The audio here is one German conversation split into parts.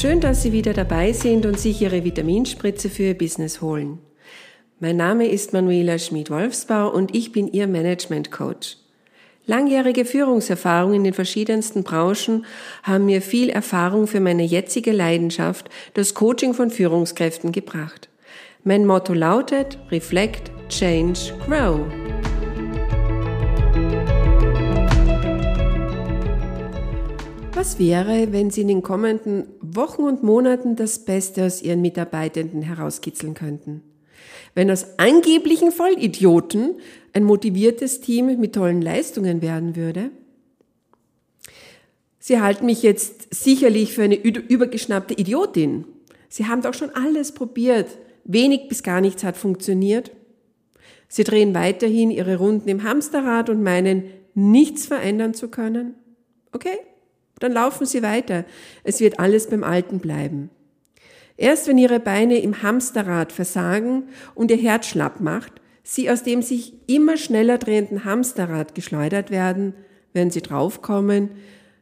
Schön, dass Sie wieder dabei sind und sich Ihre Vitaminspritze für Ihr Business holen. Mein Name ist Manuela Schmid-Wolfsbau und ich bin Ihr Management Coach. Langjährige Führungserfahrung in den verschiedensten Branchen haben mir viel Erfahrung für meine jetzige Leidenschaft, das Coaching von Führungskräften gebracht. Mein Motto lautet Reflect, Change, Grow. Was wäre, wenn Sie in den kommenden Wochen und Monaten das Beste aus Ihren Mitarbeitenden herauskitzeln könnten? Wenn aus angeblichen Vollidioten ein motiviertes Team mit tollen Leistungen werden würde? Sie halten mich jetzt sicherlich für eine übergeschnappte Idiotin. Sie haben doch schon alles probiert. Wenig bis gar nichts hat funktioniert. Sie drehen weiterhin ihre Runden im Hamsterrad und meinen, nichts verändern zu können. Okay, dann laufen Sie weiter. Es wird alles beim Alten bleiben. Erst wenn Ihre Beine im Hamsterrad versagen und Ihr Herz schlapp macht, Sie aus dem sich immer schneller drehenden Hamsterrad geschleudert werden, werden Sie draufkommen,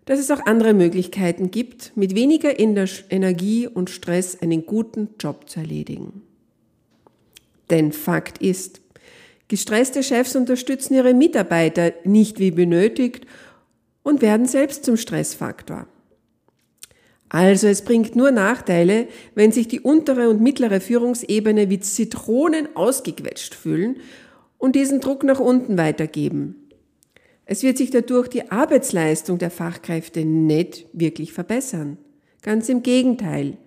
dass es auch andere Möglichkeiten gibt, mit weniger Energie und Stress einen guten Job zu erledigen. Denn Fakt ist, gestresste Chefs unterstützen ihre Mitarbeiter nicht wie benötigt und werden selbst zum Stressfaktor. Also es bringt nur Nachteile, wenn sich die untere und mittlere Führungsebene wie Zitronen ausgequetscht fühlen und diesen Druck nach unten weitergeben. Es wird sich dadurch die Arbeitsleistung der Fachkräfte nicht wirklich verbessern. Ganz im Gegenteil.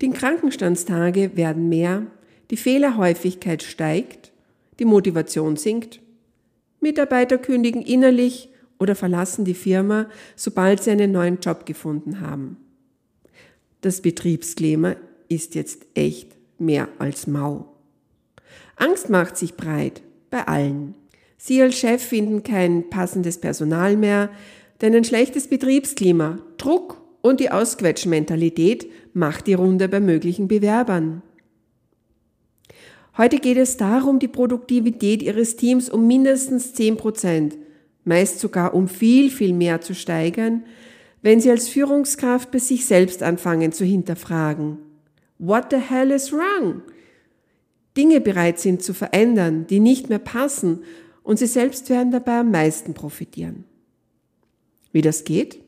Die Krankenstandstage werden mehr, die Fehlerhäufigkeit steigt, die Motivation sinkt, Mitarbeiter kündigen innerlich oder verlassen die Firma, sobald sie einen neuen Job gefunden haben. Das Betriebsklima ist jetzt echt mehr als mau. Angst macht sich breit bei allen. Sie als Chef finden kein passendes Personal mehr, denn ein schlechtes Betriebsklima, Druck und die Ausquetschmentalität macht die Runde bei möglichen Bewerbern. Heute geht es darum, die Produktivität Ihres Teams um mindestens 10 Prozent meist sogar um viel, viel mehr zu steigern, wenn Sie als Führungskraft bei sich selbst anfangen zu hinterfragen. What the hell is wrong? Dinge bereit sind zu verändern, die nicht mehr passen und Sie selbst werden dabei am meisten profitieren. Wie das geht?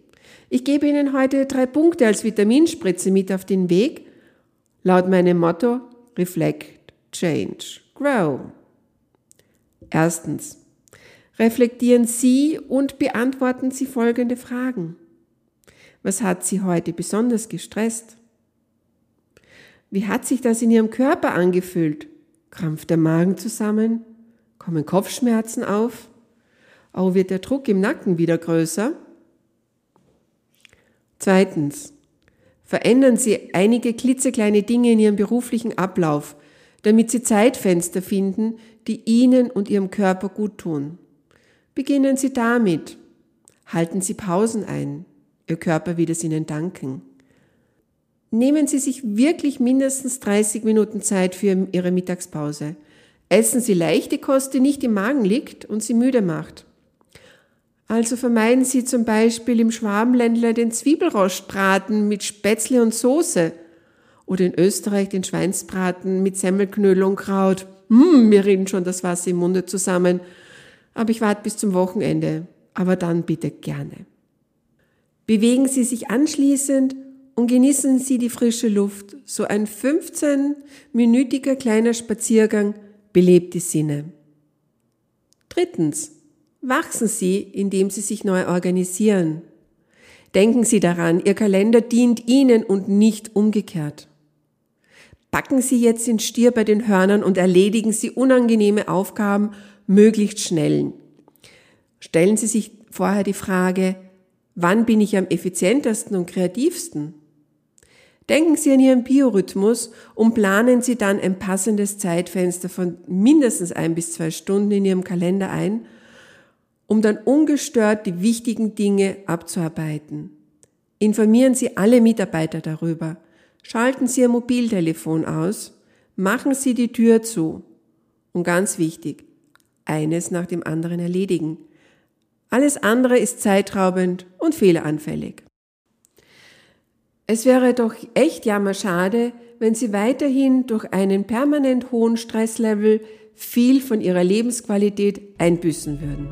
Ich gebe Ihnen heute drei Punkte als Vitaminspritze mit auf den Weg, laut meinem Motto Reflect, Change, Grow. Erstens. Reflektieren Sie und beantworten Sie folgende Fragen. Was hat Sie heute besonders gestresst? Wie hat sich das in Ihrem Körper angefühlt? Krampft der Magen zusammen? Kommen Kopfschmerzen auf? Oh, wird der Druck im Nacken wieder größer? Zweitens. Verändern Sie einige klitzekleine Dinge in Ihrem beruflichen Ablauf, damit Sie Zeitfenster finden, die Ihnen und Ihrem Körper gut tun. Beginnen Sie damit. Halten Sie Pausen ein. Ihr Körper wird es Ihnen danken. Nehmen Sie sich wirklich mindestens 30 Minuten Zeit für Ihre Mittagspause. Essen Sie leichte Kost, die nicht im Magen liegt und Sie müde macht. Also vermeiden Sie zum Beispiel im Schwabenländler den Zwiebelrostbraten mit Spätzle und Soße oder in Österreich den Schweinsbraten mit Semmelknödel und Kraut. Hm, mir reden schon das Wasser im Munde zusammen aber ich warte bis zum Wochenende, aber dann bitte gerne. Bewegen Sie sich anschließend und genießen Sie die frische Luft. So ein 15-minütiger kleiner Spaziergang belebt die Sinne. Drittens. Wachsen Sie, indem Sie sich neu organisieren. Denken Sie daran, Ihr Kalender dient Ihnen und nicht umgekehrt. Packen Sie jetzt den Stier bei den Hörnern und erledigen Sie unangenehme Aufgaben möglichst schnellen. Stellen Sie sich vorher die Frage, wann bin ich am effizientesten und kreativsten? Denken Sie an Ihren Biorhythmus und planen Sie dann ein passendes Zeitfenster von mindestens ein bis zwei Stunden in Ihrem Kalender ein, um dann ungestört die wichtigen Dinge abzuarbeiten. Informieren Sie alle Mitarbeiter darüber. Schalten Sie Ihr Mobiltelefon aus. Machen Sie die Tür zu. Und ganz wichtig, eines nach dem anderen erledigen. Alles andere ist zeitraubend und fehleranfällig. Es wäre doch echt jammerschade, wenn Sie weiterhin durch einen permanent hohen Stresslevel viel von Ihrer Lebensqualität einbüßen würden.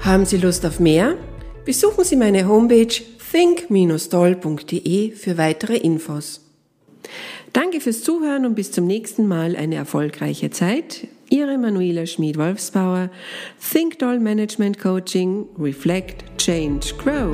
Haben Sie Lust auf mehr? Besuchen Sie meine Homepage think-doll.de für weitere Infos. Danke fürs Zuhören und bis zum nächsten Mal eine erfolgreiche Zeit. Ihre Manuela Schmid-Wolfsbauer, Think Doll Management Coaching, Reflect, Change, Grow.